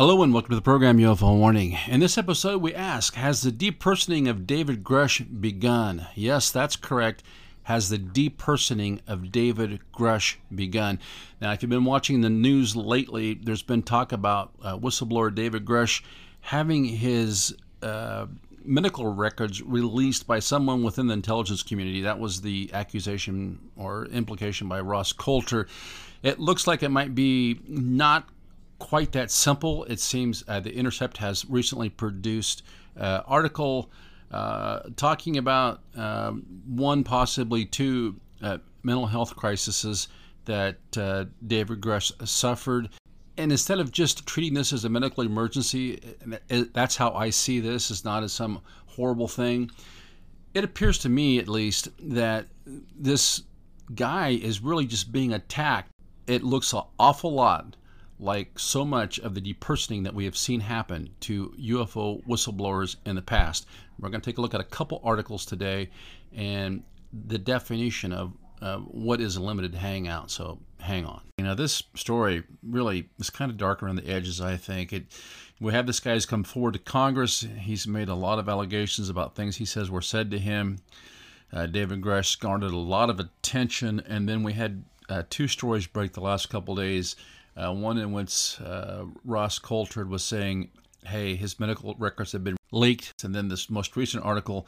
Hello and welcome to the program UFO Warning. In this episode, we ask Has the depersoning of David Grusch begun? Yes, that's correct. Has the depersoning of David Grusch begun? Now, if you've been watching the news lately, there's been talk about uh, whistleblower David Grusch having his uh, medical records released by someone within the intelligence community. That was the accusation or implication by Ross Coulthart. It looks like it might be not quite that simple. It seems uh, the Intercept has recently produced uh, article uh, talking about um, one, possibly two uh, mental health crises that uh, David Grusch suffered. And instead of just treating this as a medical emergency, that's how I see this, is not as some horrible thing. It appears to me, at least, that this guy is really just being attacked. It looks an awful lot like so much of the depersoning that we have seen happen to UFO whistleblowers in the past. We're going to take a look at a couple articles today and the definition of uh, what is a limited hangout. So hang on. You know, this story really is kind of dark around the edges, I think. It, we have this guy who's come forward to Congress. He's made a lot of allegations about things he says were said to him. Uh, David Grusch garnered a lot of attention, and then we had uh, two stories break the last couple days uh, one in which uh, Ross Coulthart was saying, hey, his medical records have been leaked. And then this most recent article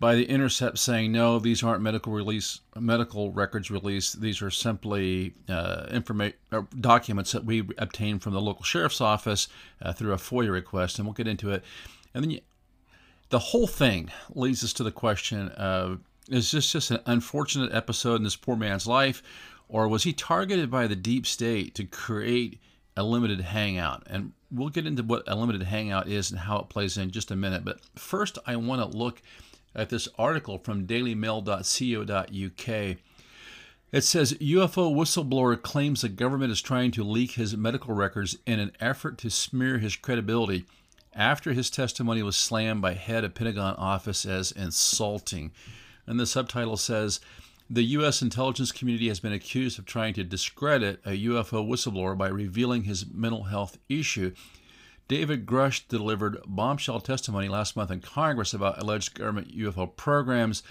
by the Intercept saying, no, these aren't medical release, medical records released. These are simply uh, information documents that we obtained from the local sheriff's office uh, through a FOIA request, and we'll get into it. And then you, the whole thing leads us to the question of: Is this just an unfortunate episode in this poor man's life, or was he targeted by the deep state to create a limited hangout? And we'll get into what a limited hangout is and how it plays in just a minute. But first, I want to look at this article from dailymail.co.uk. It says UFO whistleblower claims the government is trying to leak his medical records in an effort to smear his credibility after his testimony was slammed by head of Pentagon office as insulting. And the subtitle says the U.S. intelligence community has been accused of trying to discredit a UFO whistleblower by revealing his mental health issue. David Grusch delivered bombshell testimony last month in Congress about alleged government UFO programs.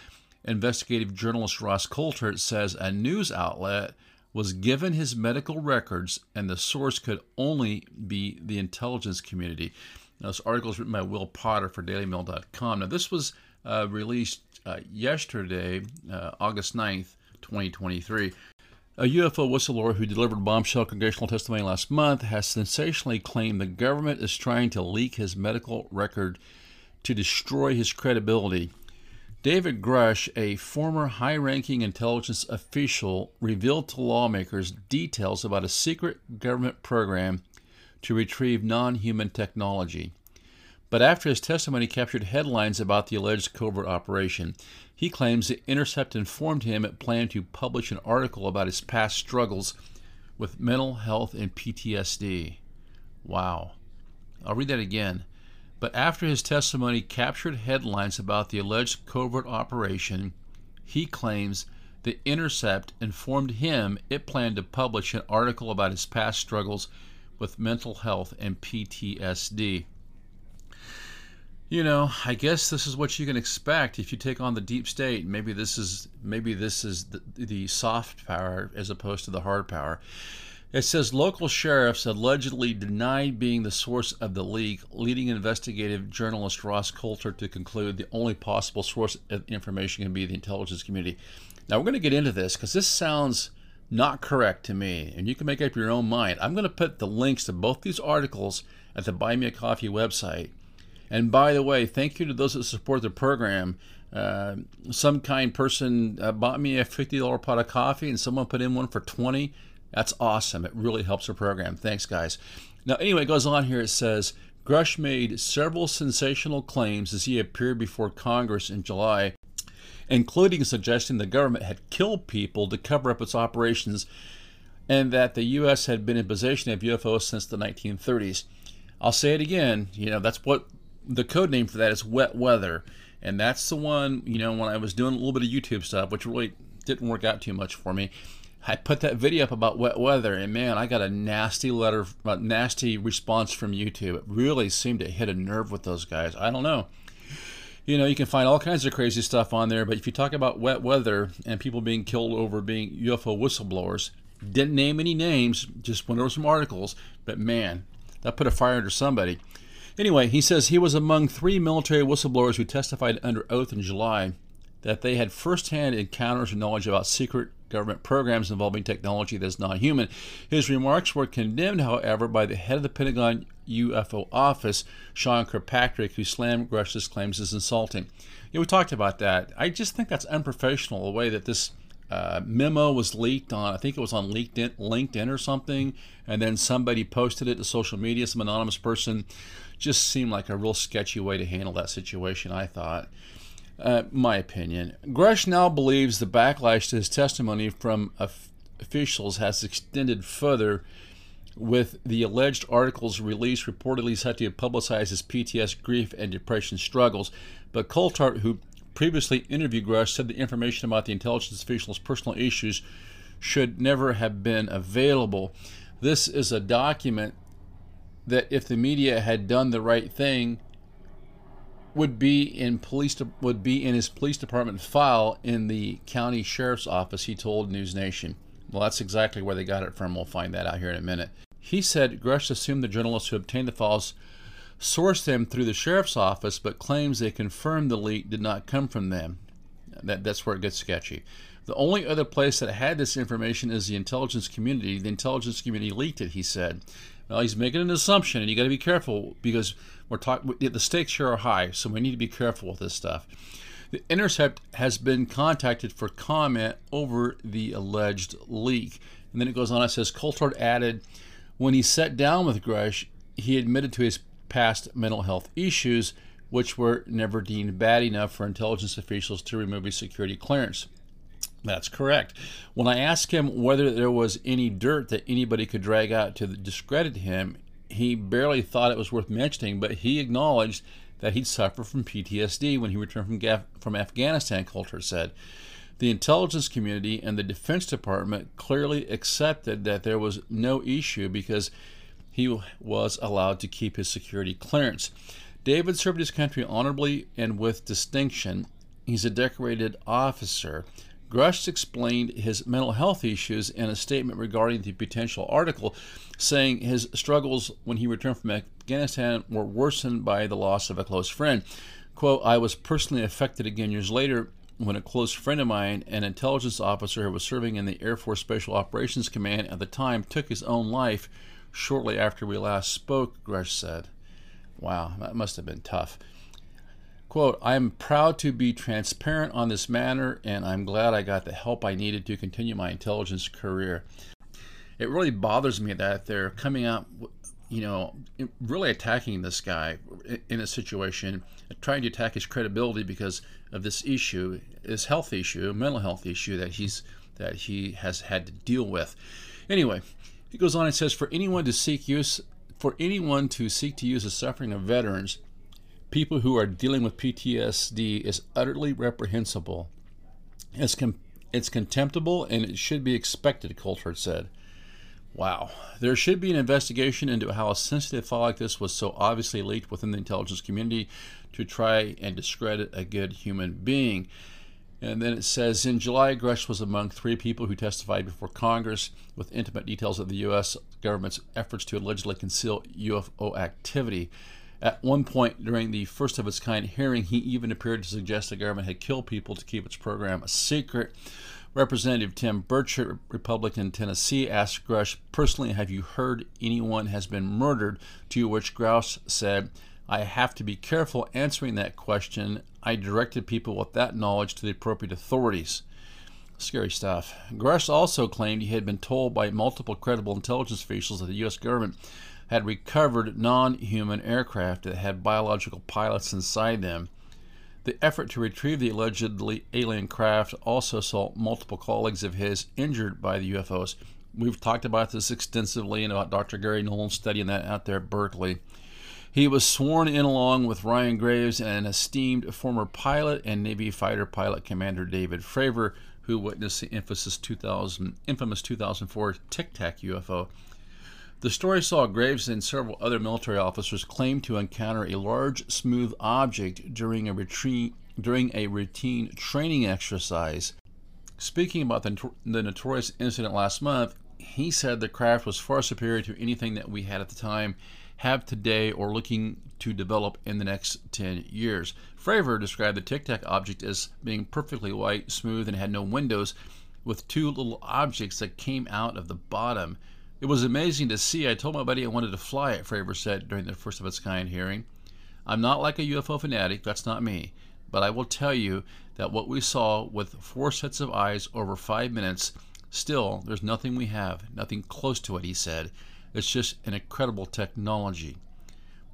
Investigative journalist Ross Coulthart says a news outlet was given his medical records and the source could only be the intelligence community. Now, this article is written by Will Potter for DailyMail.com. Now, this was uh, released uh, yesterday, uh, August 9th, 2023. A UFO whistleblower who delivered bombshell congressional testimony last month has sensationally claimed the government is trying to leak his medical record to destroy his credibility. David Grusch, a former high ranking intelligence official, revealed to lawmakers details about a secret government program to retrieve non human technology. But after his testimony captured headlines about the alleged covert operation, he claims the Intercept informed him it planned to publish an article about his past struggles with mental health and PTSD. Wow. I'll read that again. But after his testimony captured headlines about the alleged covert operation, he claims the Intercept informed him it planned to publish an article about his past struggles with mental health and PTSD. You know, I guess this is what you can expect if you take on the deep state. Maybe this is maybe this is the, the soft power as opposed to the hard power. It says local sheriffs allegedly denied being the source of the leak, leading investigative journalist Ross Coulthart to conclude the only possible source of information can be the intelligence community. Now we're going to get into this because this sounds not correct to me, and you can make up your own mind. I'm going to put the links to both these articles at the Buy Me a Coffee website. And by the way, thank you to those that support the program. Uh, some kind person uh, bought me a $50 pot of coffee and someone put in one for 20 That's awesome. It really helps the program. Thanks, guys. Now, anyway, it goes on here. It says Grusch made several sensational claims as he appeared before Congress in July, including suggesting the government had killed people to cover up its operations and that the U.S. had been in possession of UFOs since the 1930s. I'll say it again, you know, that's what the code name for that is wet weather. And that's the one, you know, when I was doing a little bit of YouTube stuff, which really didn't work out too much for me. I put that video up about wet weather, and man, I got a nasty letter, a nasty response from YouTube. It really seemed to hit a nerve with those guys. I don't know. You know, you can find all kinds of crazy stuff on there, but if you talk about wet weather and people being killed over being UFO whistleblowers, didn't name any names, just went over some articles, but man, that put a fire under somebody. Anyway, he says he was among three military whistleblowers who testified under oath in July that they had firsthand encounters and knowledge about secret government programs involving technology that is non human. His remarks were condemned, however, by the head of the Pentagon UFO office, Sean Kirkpatrick, who slammed Grusch's claims as insulting. Yeah, we talked about that. I just think that's unprofessional the way that this uh, memo was leaked on, I think it was on LinkedIn, LinkedIn or something, and then somebody posted it to social media, some anonymous person. Just seemed like a real sketchy way to handle that situation, I thought. Uh, my opinion. Grusch now believes the backlash to his testimony from officials has extended further with the alleged articles released reportedly set to publicize his PTS grief and depression struggles. But Coulthart, who previously interviewed Grusch, said the information about the intelligence officials' personal issues should never have been available. This is a document that, if the media had done the right thing, would be in police would be in his police department file in the county sheriff's office. He told News Nation. Well, that's exactly where they got it from. We'll find that out here in a minute. He said Grusch assumed the journalists who obtained the files sourced them through the sheriff's office, but claims they confirmed the leak did not come from them. That, that's where it gets sketchy. The only other place that had this information is the intelligence community. The intelligence community leaked it, he said. Well, he's making an assumption, and you got to be careful because we're talking. The stakes here are high, so we need to be careful with this stuff. The Intercept has been contacted for comment over the alleged leak, and then it goes on. It says Coulthart added, when he sat down with Grusch, he admitted to his past mental health issues, which were never deemed bad enough for intelligence officials to remove his security clearance. That's correct. When I asked him whether there was any dirt that anybody could drag out to discredit him, he barely thought it was worth mentioning, but he acknowledged that he'd suffered from PTSD when he returned from, Gaf- from Afghanistan, Coulthart said. The intelligence community and the Defense Department clearly accepted that there was no issue because he was allowed to keep his security clearance. David served his country honorably and with distinction. He's a decorated officer. Grusch explained his mental health issues in a statement regarding the potential article, saying his struggles when he returned from Afghanistan were worsened by the loss of a close friend. Quote, I was personally affected again years later when a close friend of mine, an intelligence officer who was serving in the Air Force Special Operations Command at the time, took his own life shortly after we last spoke, Grusch said. Wow, that must have been tough. Quote, I am proud to be transparent on this matter, and I'm glad I got the help I needed to continue my intelligence career. It really bothers me that they're coming out, you know, really attacking this guy in a situation, trying to attack his credibility because of this issue, this health issue, mental health issue that he's that he has had to deal with. Anyway, he goes on and says, for anyone to seek use, for anyone to seek to use the suffering of veterans people who are dealing with PTSD is utterly reprehensible. It's, com- it's contemptible and it should be expected, Coulthart said. Wow. There should be an investigation into how a sensitive file like this was so obviously leaked within the intelligence community to try and discredit a good human being. And then it says in July, Grusch was among three people who testified before Congress with intimate details of the U.S. government's efforts to allegedly conceal UFO activity. At one point during the first of its kind hearing, he even appeared to suggest the government had killed people to keep its program a secret. Representative Tim Burchett, Republican Tennessee, asked Grusch, personally, have you heard anyone has been murdered? To which Grusch said, I have to be careful answering that question. I directed people with that knowledge to the appropriate authorities. Scary stuff. Grusch also claimed he had been told by multiple credible intelligence officials that the U.S. government had recovered non human aircraft that had biological pilots inside them. The effort to retrieve the allegedly alien craft also saw multiple colleagues of his injured by the UFOs. We've talked about this extensively and about Dr. Gary Nolan studying that out there at Berkeley. He was sworn in along with Ryan Graves and an esteemed former pilot and Navy fighter pilot Commander David Fravor, who witnessed the infamous 2000, infamous 2004 Tic Tac UFO. The story saw Graves and several other military officers claim to encounter a large, smooth object during a during a routine training exercise. Speaking about the, the notorious incident last month, he said the craft was far superior to anything that we had at the time, have today, or looking to develop in the next 10 years. Fravor described the Tic Tac object as being perfectly white, smooth, and had no windows, with two little objects that came out of the bottom. It was amazing to see. I told my buddy I wanted to fly it, Fravor said during the first of its kind hearing. I'm not like a UFO fanatic, that's not me. But I will tell you that what we saw with four sets of eyes over five minutes, still, there's nothing we have, nothing close to it, he said. It's just an incredible technology.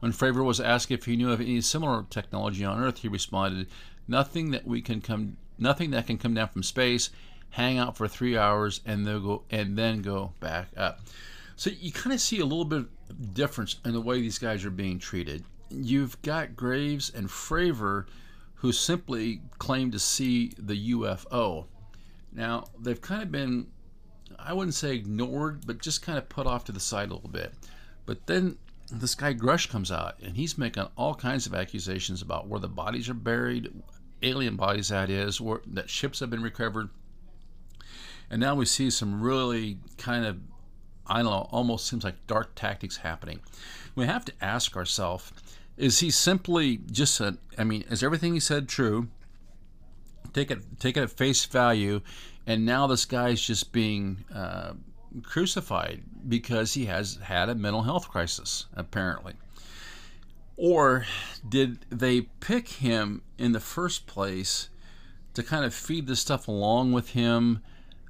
When Fravor was asked if he knew of any similar technology on Earth, he responded, "Nothing that we can come, nothing that can come down from space, hang out for three hours, and then go and then go back up. So you kind of see a little bit of difference in the way these guys are being treated. You've got Graves and Fravor, who simply claim to see the UFO. Now they've kind of been, I wouldn't say ignored, but just kind of put off to the side a little bit. But then this guy Grusch comes out and he's making all kinds of accusations about where the bodies are buried, alien bodies that is, where that ships have been recovered. And now we see some really kind of, I don't know, almost seems like dark tactics happening. We have to ask ourselves is he simply just a, I mean, is everything he said true? Take it, take it at face value, and now this guy's just being uh, crucified because he has had a mental health crisis, apparently. Or did they pick him in the first place to kind of feed this stuff along with him?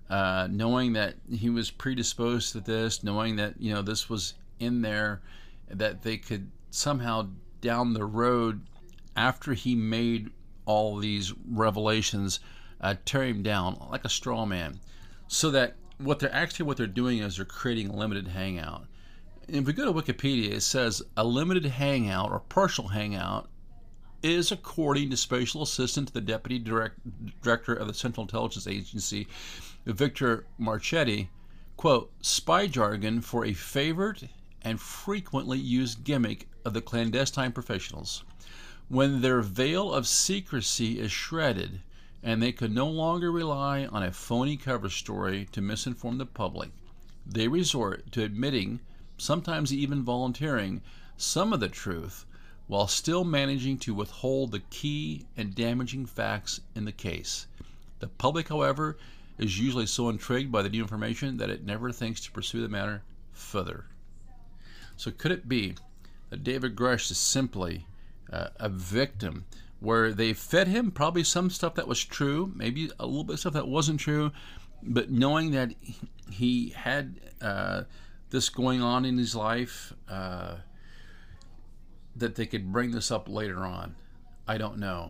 Uh, knowing that he was predisposed to this, knowing that you know this was in there, that they could somehow down the road, after he made all these revelations, uh, tear him down like a straw man, so that what they're actually what they're doing is they're creating a limited hangout. And if we go to Wikipedia, it says a limited hangout or partial hangout is, according to Special Assistant to the Deputy Direct, Director of the Central Intelligence Agency, Victor Marchetti, quote, spy jargon for a favorite and frequently used gimmick of the clandestine professionals. When their veil of secrecy is shredded and they can no longer rely on a phony cover story to misinform the public, they resort to admitting, sometimes even volunteering, some of the truth while still managing to withhold the key and damaging facts in the case. The public, however, is usually so intrigued by the new information that it never thinks to pursue the matter further. So, could it be that David Grusch is simply uh, a victim where they fed him probably some stuff that was true, maybe a little bit of stuff that wasn't true, but knowing that he had uh, this going on in his life, uh, that they could bring this up later on? I don't know.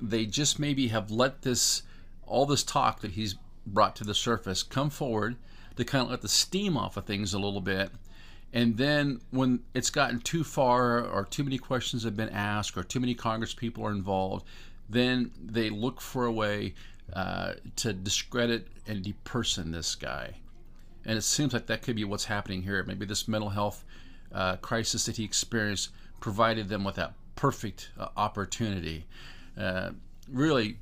they just maybe have let this all this talk that he's brought to the surface come forward to kind of let the steam off of things a little bit. And then when it's gotten too far or too many questions have been asked or too many congress people are involved then they look for a way uh, to discredit and deperson this guy. And it seems like that could be what's happening here. Maybe this mental health uh, crisis that he experienced provided them with that perfect uh, opportunity uh, really,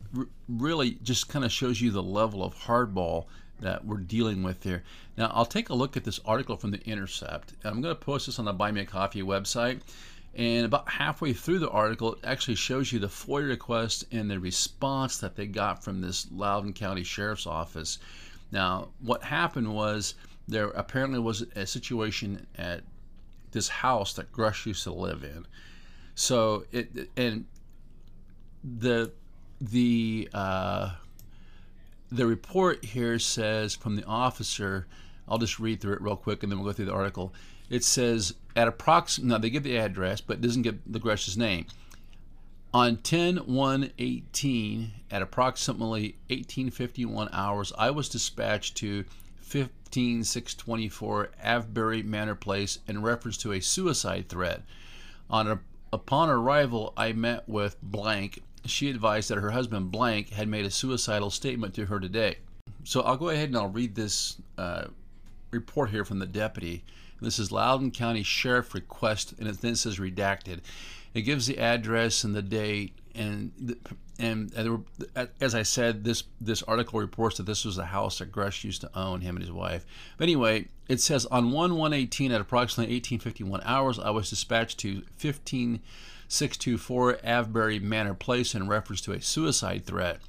really just kind of shows you the level of hardball that we're dealing with here. Now, I'll take a look at this article from the Intercept. I'm going to post this on the Buy Me a Coffee website. And about halfway through the article, it actually shows you the FOIA request and the response that they got from this Loudoun County Sheriff's Office. Now, what happened was there apparently was a situation at this house that Grusch used to live in. So it and the the uh, the report here says from the officer. I'll just read through it real quick and then we'll go through the article. It says at approximately now they give the address but it doesn't give the Grusch's name. On 10 1 18 at approximately 1851 hours, I was dispatched to 15624 Avebury Manor Place in reference to a suicide threat. On a, upon arrival, I met with blank. She advised that her husband blank had made a suicidal statement to her today. So I'll go ahead and I'll read this uh, report here from the deputy. This is Loudoun County Sheriff request, and it then says redacted. It gives the address and the date, and and as I said, this this article reports that this was the house that Grusch used to own, him and his wife. But anyway, it says on 1 118 at approximately 1851 hours, I was dispatched to 15624 Avebury Manor Place in reference to a suicide threat.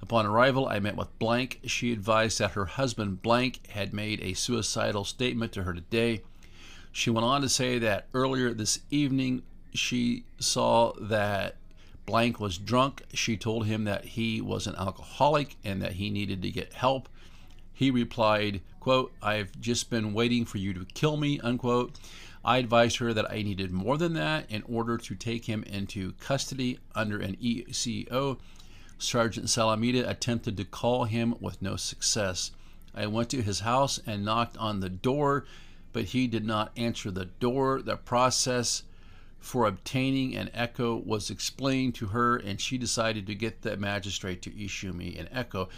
Upon arrival, I met with Blank. She advised that her husband Blank had made a suicidal statement to her today. She went on to say that earlier this evening she saw that Blank was drunk. She told him that he was an alcoholic and that he needed to get help. He replied, quote, I've just been waiting for you to kill me, unquote. I advised her that I needed more than that in order to take him into custody under an ECO. Sergeant Salamita attempted to call him with no success. I went to his house and knocked on the door, but he did not answer the door. The process for obtaining an ECO was explained to her, and she decided to get the magistrate to issue me an ECO.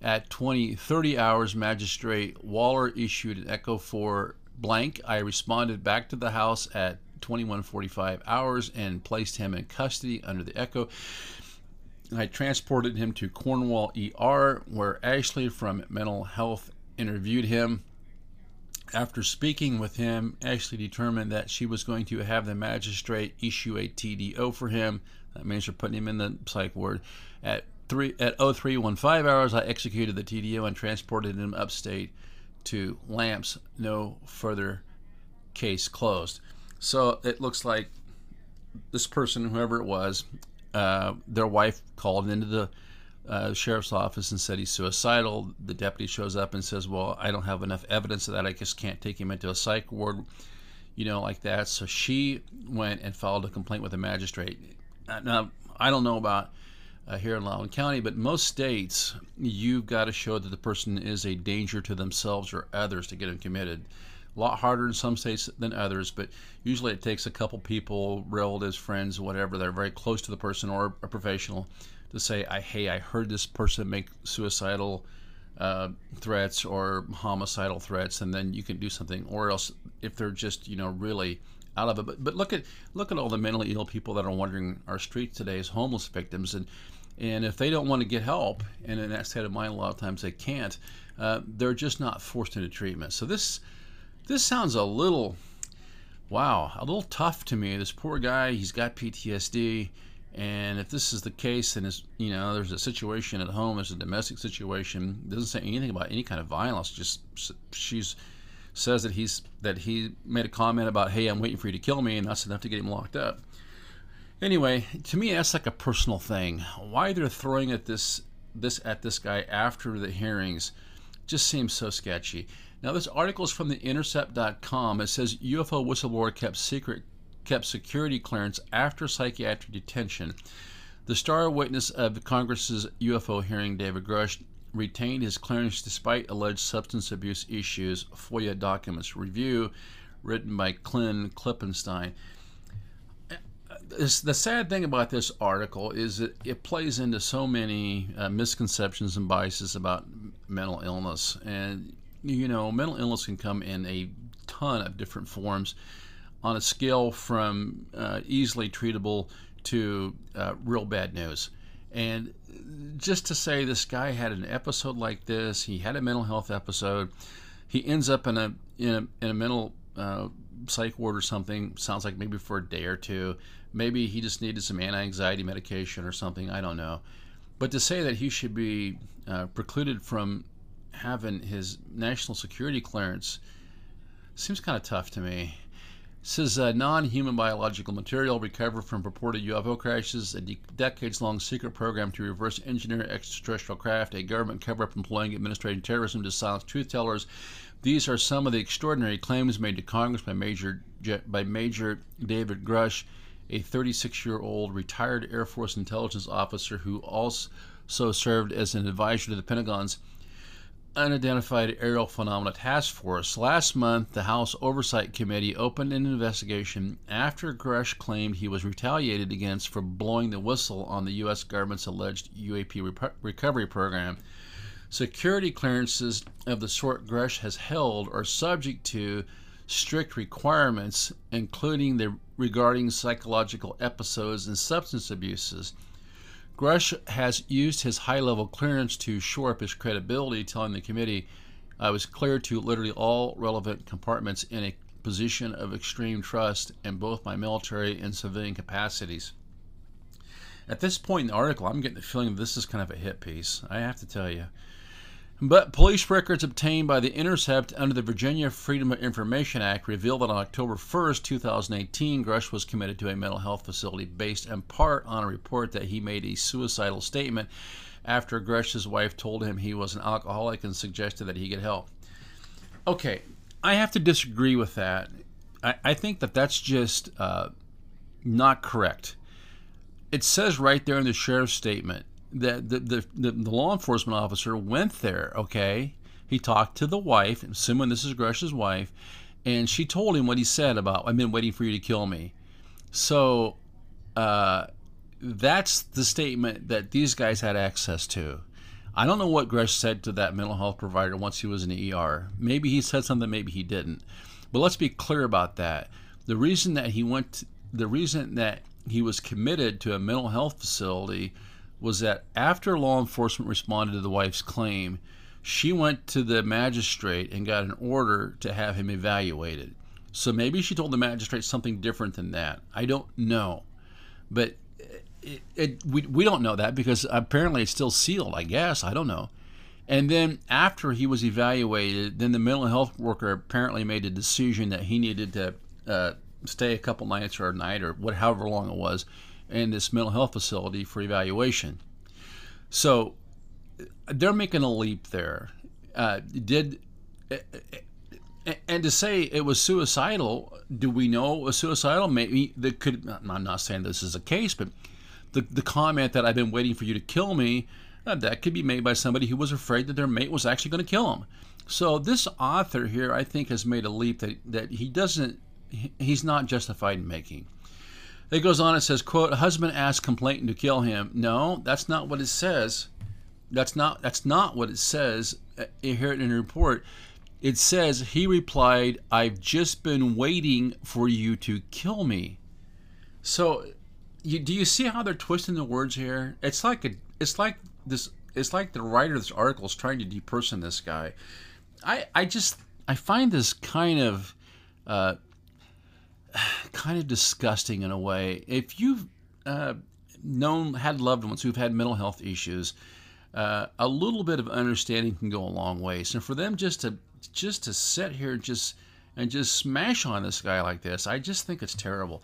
At 20 30 hours, Magistrate Waller issued an ECO for blank. I responded back to the house at 2145 hours and placed him in custody under the ECO. I transported him to Cornwall ER, where Ashley from mental health interviewed him. After speaking with him, Ashley determined that she was going to have the magistrate issue a TDO for him. That means you're putting him in the psych ward. At three at 0315 hours, I executed the TDO and transported him upstate to Lamps. No further case closed. So it looks like this person, whoever it was, uh, their wife called into the uh, sheriff's office and said he's suicidal. The deputy shows up and says, "Well, I don't have enough evidence of that. I just can't take him into a psych ward, you know, like that." So she went and filed a complaint with the magistrate. Uh, now, I don't know about uh, here in Loudoun County, but most states you've got to show that the person is a danger to themselves or others to get them committed. A lot harder in some states than others, but usually it takes a couple people, relatives, friends, whatever, that are very close to the person or a professional to say, I, hey, I heard this person make suicidal uh, threats or homicidal threats, and then you can do something. Or else, if they're just you know really out of it, but, but look at look at all the mentally ill people that are wandering our streets today as homeless victims, and and if they don't want to get help, and in that state of mind, a lot of times they can't, uh, they're just not forced into treatment. So this this sounds a little wow, a little tough to me. This poor guy, he's got PTSD. And if this is the case, it's, you know, there's a situation at home, there's a domestic situation. It doesn't say anything about any kind of violence. Just she's says that he's that he made a comment about, hey, I'm waiting for you to kill me, and that's enough to get him locked up. Anyway, to me, that's like a personal thing. Why they're throwing at this this at this guy after the hearings just seems so sketchy. Now, this article is from the Intercept.com. It says UFO whistleblower kept secret kept security clearance after psychiatric detention. The star witness of Congress's UFO hearing, David Grusch, retained his clearance despite alleged substance abuse issues. FOIA documents review, written by Clint Klippenstein. The sad thing about this article is that it plays into so many uh, misconceptions and biases about mental illness. And, you know, mental illness can come in a ton of different forms on a scale from uh, easily treatable to uh, real bad news. And just to say this guy had an episode like this, he had a mental health episode. He ends up in a in a, in a mental uh, psych ward or something. Sounds like maybe for a day or two. Maybe he just needed some anti-anxiety medication or something. I don't know. But to say that he should be uh, precluded from having his national security clearance seems kind of tough to me. Says uh, non-human biological material recovered from purported UFO crashes, a de- decades-long secret program to reverse engineer extraterrestrial craft, a government cover-up employing administrative terrorism to silence truth tellers. These are some of the extraordinary claims made to Congress by Major by Major David Grusch, a 36-year-old retired Air Force intelligence officer who also served as an advisor to the Pentagon's Unidentified Aerial Phenomena Task Force. Last month, the House Oversight Committee opened an investigation after Grusch claimed he was retaliated against for blowing the whistle on the U.S. government's alleged UAP recovery program. Security clearances of the sort Grusch has held are subject to strict requirements, including the regarding psychological episodes and substance abuses. Grusch has used his high level clearance to shore up his credibility, telling the committee, I was cleared to literally all relevant compartments in a position of extreme trust in both my military and civilian capacities. At this point in the article, I'm getting the feeling this is kind of a hit piece. I have to tell you. But police records obtained by The Intercept under the Virginia Freedom of Information Act reveal that on October 1, 2018, Grusch was committed to a mental health facility based in part on a report that he made a suicidal statement after Grusch's wife told him he was an alcoholic and suggested that he get help. Okay, I have to disagree with that. I, I think that that's just uh, not correct. It says right there in the sheriff's statement that the, the, the, the, law enforcement officer went there, okay? He talked to the wife, assuming this is Gresh's wife, and she told him what he said about, I've been waiting for you to kill me. So uh, that's the statement that these guys had access to. I don't know what Gresh said to that mental health provider once he was in the ER. Maybe he said something, maybe he didn't. But let's be clear about that. The reason that he went, the reason that he was committed to a mental health facility was that after law enforcement responded to the wife's claim, she went to the magistrate and got an order to have him evaluated. So maybe she told the magistrate something different than that. I don't know. But it, it, we, we don't know that because apparently it's still sealed, I guess. I don't know. And then after he was evaluated, then the mental health worker apparently made a decision that he needed to uh, stay a couple nights or a night or what, however long it was in this mental health facility for evaluation. So they're making a leap there. Uh, did and to say it was suicidal, do we know it was suicidal? Maybe that could. I'm not saying this is a case, but the the comment that I've been waiting for you to kill me, uh, that could be made by somebody who was afraid that their mate was actually going to kill him. So this author here, I think, has made a leap that that he doesn't. He's not justified in making. It goes on. It says, "quote Husband asked complainant to kill him." No, that's not what it says. That's not that's not what it says uh, here in the report. It says he replied, "I've just been waiting for you to kill me." So, you, do you see how they're twisting the words here? It's like a, it's like this, it's like the writer of this article is trying to deperson this guy. I I just I find this kind of uh, kind of disgusting in a way. If you've uh, known, had loved ones who've had mental health issues, uh, a little bit of understanding can go a long way. So for them just to just to sit here and just and just smash on this guy like this, I just think it's terrible.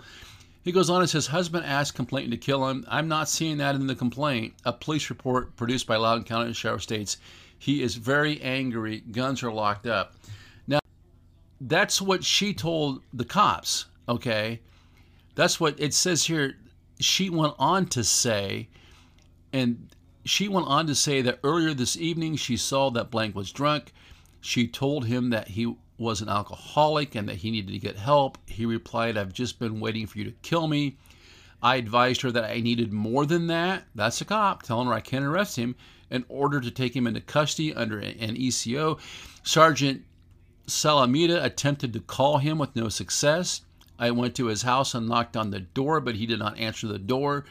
He goes on and says, husband asked complainant to kill him. I'm not seeing that in the complaint. A police report produced by Loudoun County Sheriff states he is very angry. Guns are locked up. Now, that's what she told the cops. Okay, that's what it says here. She went on to say, and she went on to say that earlier this evening she saw that Blank was drunk. She told him that he was an alcoholic and that he needed to get help. He replied, I've just been waiting for you to kill me. I advised her that I needed more than that. That's a cop telling her I can't arrest him in order to take him into custody under an ECO. Sergeant Salamita attempted to call him with no success. I went to his house and knocked on the door, but he did not answer the door.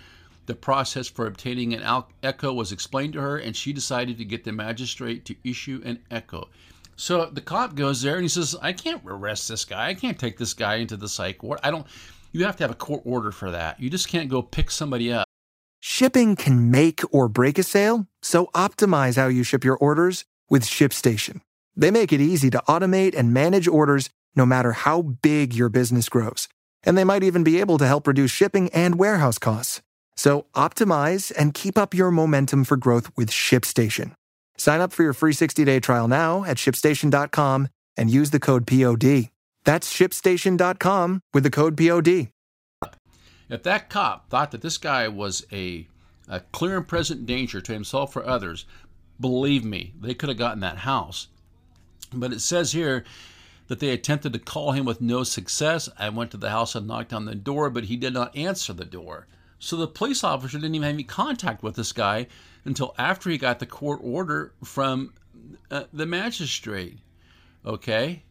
The process for obtaining an ECO was explained to her, and she decided to get the magistrate to issue an ECO. So the cop goes there and he says, I can't arrest this guy. I can't take this guy into the psych ward. I don't, you have to have a court order for that. You just can't go pick somebody up. Shipping can make or break a sale, so optimize how you ship your orders with ShipStation. They make it easy to automate and manage orders no matter how big your business grows. And they might even be able to help reduce shipping and warehouse costs. So optimize and keep up your momentum for growth with ShipStation. Sign up for your free 60-day trial now at shipstation.com and use the code POD. That's shipstation.com with the code POD. If that cop thought that this guy was a, a clear and present danger to himself or others, believe me, they could have gotten that house. But it says here that they attempted to call him with no success. I went to the house and knocked on the door, but he did not answer the door. So the police officer didn't even have any contact with this guy until after he got the court order from uh, the magistrate. Okay?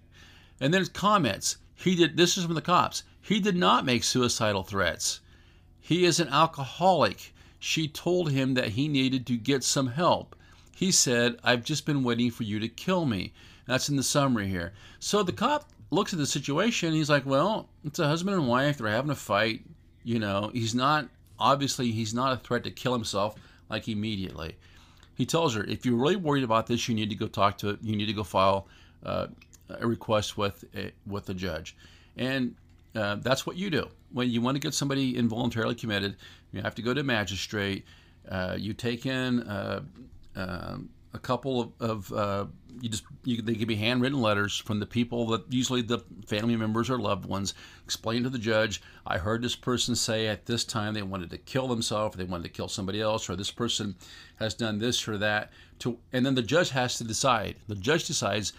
And then comments. He did this is from the cops. He did not make suicidal threats. He is an alcoholic. She told him that he needed to get some help. He said, I've just been waiting for you to kill me. That's in the summary here. So the cop looks at the situation. He's like, well, it's a husband and wife. They're having a fight. You know, he's not, obviously, he's not a threat to kill himself like immediately. He tells her, if you're really worried about this, you need to go talk to, you need to go file uh, a request with, a, with the judge. And uh, that's what you do. When you want to get somebody involuntarily committed, you have to go to a magistrate. Uh, you take in uh, um, a couple of, of uh, you just you, they give you handwritten letters from the people that usually the family members or loved ones. Explain to the judge i heard this person say at this time they wanted to kill themselves they wanted to kill somebody else or this person has done this or that to and then the judge has to decide. The judge decides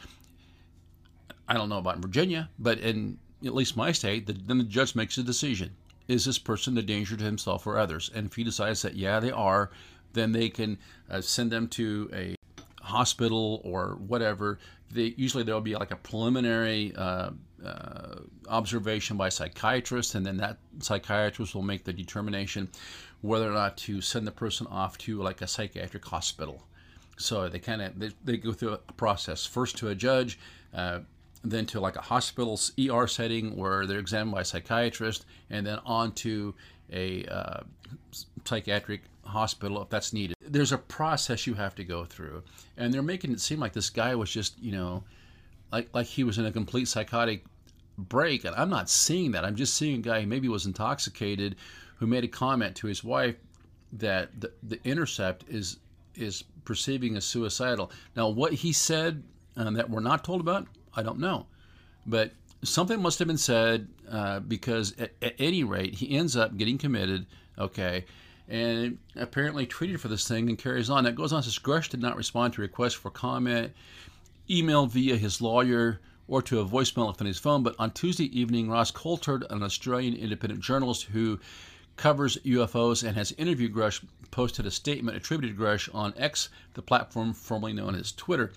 i don't know about in virginia but in at least my state the, then the judge makes a decision. Is this person a danger to himself or others? And if he decides that yeah they are then they can uh, send them to a hospital or whatever, they, usually there'll be like a preliminary uh, uh, observation by a psychiatrist, and then that psychiatrist will make the determination whether or not to send the person off to like a psychiatric hospital. So they kind of they, they, go through a process first to a judge, uh, then to like a hospital ER setting where they're examined by a psychiatrist, and then on to a uh, psychiatric hospital if that's needed. There's a process you have to go through, and they're making it seem like this guy was just, you know, like like he was in a complete psychotic break, and I'm not seeing that. I'm just seeing a guy who maybe was intoxicated, who made a comment to his wife that the, the intercept is is perceiving as suicidal. Now, what he said um, that we're not told about, I don't know, but something must have been said uh, because at, at any rate, he ends up getting committed. Okay, and apparently treated for this thing and carries on. It goes on says Grusch did not respond to requests for comment, email via his lawyer, or to a voicemail left on his phone. But on Tuesday evening, Ross Coulthart, an Australian independent journalist who covers UFOs and has interviewed Grusch, posted a statement attributed to Grusch on X, the platform formerly known as Twitter.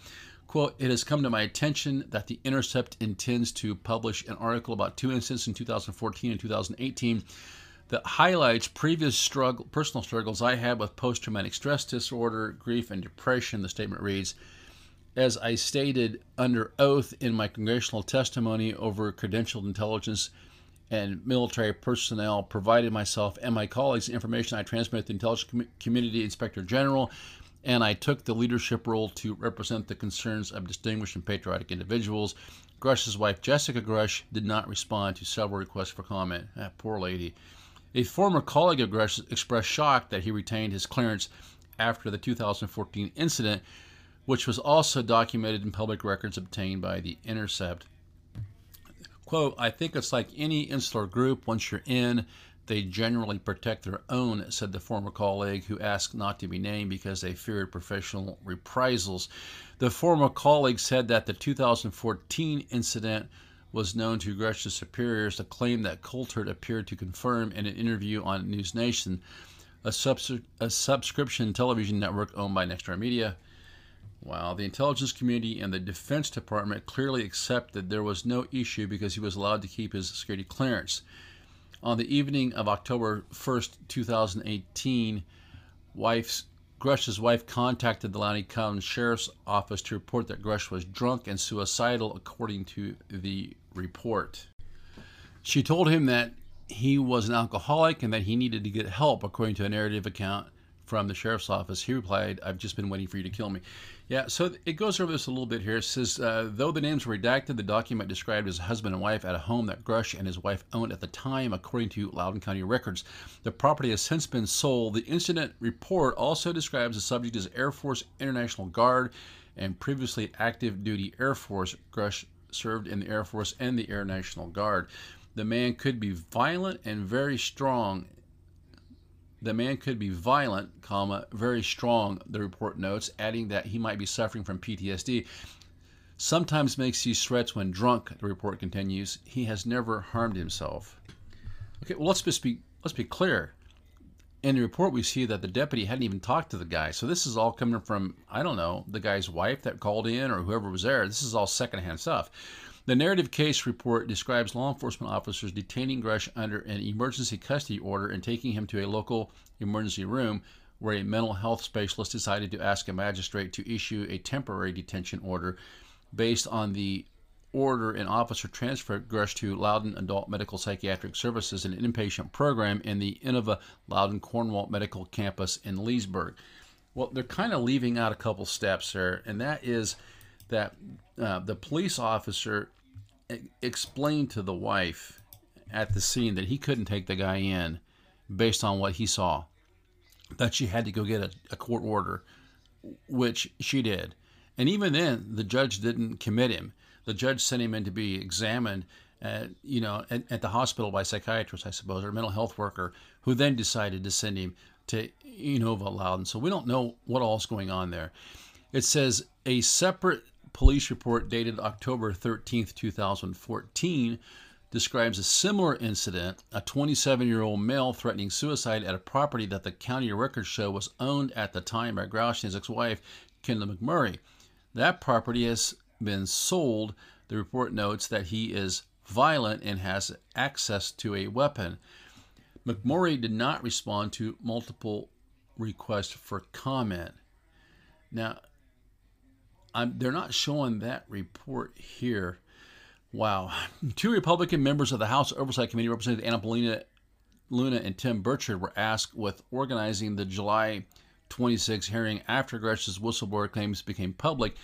Quote, it has come to my attention that The Intercept intends to publish an article about two incidents in 2014 and 2018 that highlights previous struggle, personal struggles I had with post traumatic stress disorder, grief, and depression. The statement reads As I stated under oath in my congressional testimony over credentialed intelligence and military personnel, provided myself and my colleagues information I transmitted to the intelligence com- community inspector general, and I took the leadership role to represent the concerns of distinguished and patriotic individuals. Grusch's wife, Jessica Grusch, did not respond to several requests for comment. That poor lady. A former colleague expressed shock that he retained his clearance after the 2014 incident, which was also documented in public records obtained by The Intercept. Quote, I think it's like any insular group. Once you're in, they generally protect their own, said the former colleague who asked not to be named because they feared professional reprisals. The former colleague said that the 2014 incident was known to Grusch's superiors, a claim that Coulthart appeared to confirm in an interview on News Nation, a, subs- a subscription television network owned by Nexstar Media. While the intelligence community and the Defense Department clearly accepted there was no issue because he was allowed to keep his security clearance. On the evening of October 1st, 2018, wife's Grusch's wife contacted the Loudoun County Sheriff's Office to report that Grusch was drunk and suicidal, according to the report. She told him that he was an alcoholic and that he needed to get help, according to a narrative account from the sheriff's office. He replied, I've just been waiting for you to kill me. Yeah, so it goes over this a little bit here. It says, uh, though the names were redacted, the document described his husband and wife at a home that Grusch and his wife owned at the time, according to Loudoun County records. The property has since been sold. The incident report also describes the subject as Air Force International Guard and previously active duty Air Force. Grusch served in the Air Force and the Air National Guard. The man could be violent and very strong. The man could be violent, comma, very strong, the report notes, adding that he might be suffering from PTSD. Sometimes makes these threats when drunk, the report continues. He has never harmed himself. Okay, well let's just be let's be clear. In the report we see that the deputy hadn't even talked to the guy. So this is all coming from I don't know, the guy's wife that called in or whoever was there. This is all secondhand stuff. The narrative case report describes law enforcement officers detaining Grusch under an emergency custody order and taking him to a local emergency room where a mental health specialist decided to ask a magistrate to issue a temporary detention order based on the order an officer transferred to Loudoun Adult Medical Psychiatric Services, an inpatient program in the Inova Loudoun Cornwall Medical Campus in Leesburg. Well, they're kind of leaving out a couple steps there, and that is that uh, the police officer explained to the wife at the scene that he couldn't take the guy in based on what he saw, that she had to go get a, a court order, which she did. And even then, the judge didn't commit him. The judge sent him in to be examined, at, you know, at, at the hospital by a psychiatrist, I suppose, or a mental health worker, who then decided to send him to Inova Loudoun. So we don't know what all's going on there. It says a separate police report dated October 13, 2014, describes a similar incident a 27 year old male threatening suicide at a property that the county records show was owned at the time by Grusch and his ex wife, Kendall McMurray. That property has been sold. The report notes that he is violent and has access to a weapon. McMurray did not respond to multiple requests for comment. Now, I'm, they're not showing that report here. Wow. Two Republican members of the House Oversight Committee, Representative Anna Paulina Luna and Tim Burchett, were asked with organizing the July 26 hearing after Grusch's whistleblower claims became public.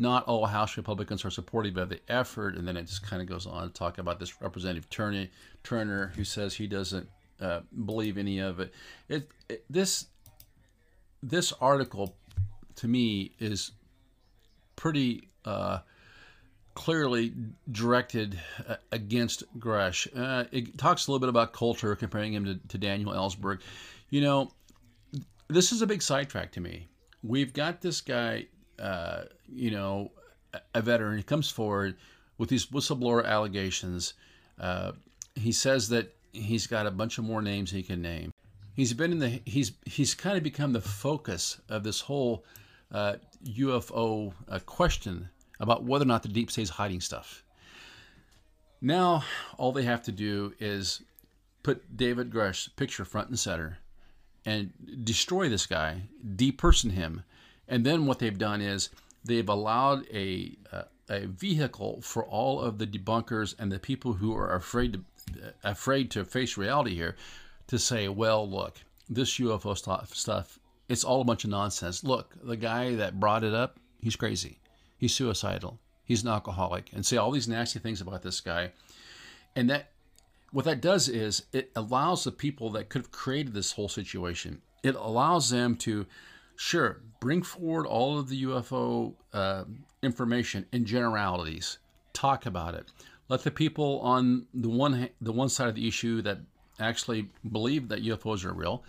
Not all House Republicans are supportive of the effort, and then it just kind of goes on to talk about this Representative Turner, Turner who says he doesn't uh, believe any of it. It, it. This this article, to me, is pretty uh, clearly directed uh, against Grusch. Uh, it talks a little bit about Coulthart, comparing him to, to Daniel Ellsberg. You know, this is a big sidetrack to me. We've got this guy, uh, you know, a veteran. Comes forward with these whistleblower allegations. Uh, he says that he's got a bunch of more names he can name. He's been in the he's he's kind of become the focus of this whole uh, UFO uh, question about whether or not the deep state is hiding stuff. Now, all they have to do is put David Grusch's picture front and center and destroy this guy, deperson him. And then what they've done is they've allowed a, uh, a vehicle for all of the debunkers and the people who are afraid to, uh, afraid to face reality here to say, well, look, this UFO stuff, stuff it's all a bunch of nonsense. Look, the guy that brought it up, he's crazy. He's suicidal. He's an alcoholic. And say all these nasty things about this guy. And that what that does is it allows the people that could have created this whole situation, it allows them to, sure, bring forward all of the UFO uh, information in generalities, talk about it. Let the people on the one the one side of the issue that actually believe that UFOs are real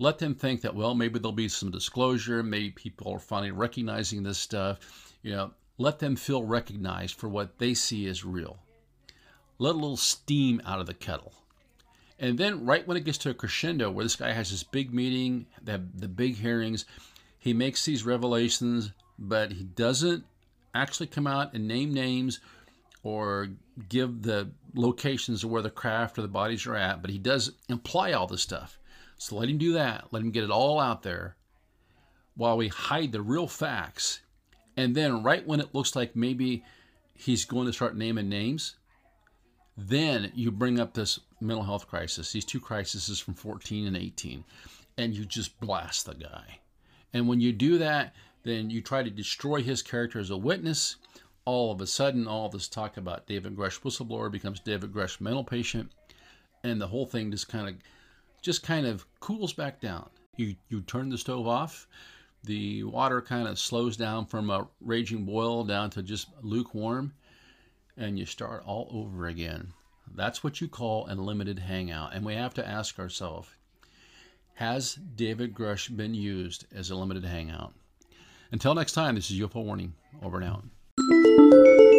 let them think that well maybe there'll be some disclosure maybe people are finally recognizing this stuff. You know let them feel recognized for what they see as real. Let a little steam out of the kettle. And then right when it gets to a crescendo where this guy has this big meeting the, the big hearings he makes these revelations but he doesn't actually come out and name names or give the locations of where the craft or the bodies are at, but he does imply all this stuff. So let him do that. Let him get it all out there while we hide the real facts. And then, right when it looks like maybe he's going to start naming names, then you bring up this mental health crisis, these two crises from 14 and 18, and you just blast the guy. And when you do that, then you try to destroy his character as a witness. All of a sudden, all this talk about David Grusch whistleblower becomes David Grusch mental patient, and the whole thing just kind of just kind of cools back down. You you turn the stove off, the water kind of slows down from a raging boil down to just lukewarm, and you start all over again. That's what you call a limited hangout. And we have to ask ourselves Has David Grusch been used as a limited hangout? Until next time, this is UFO Warning. Over and out.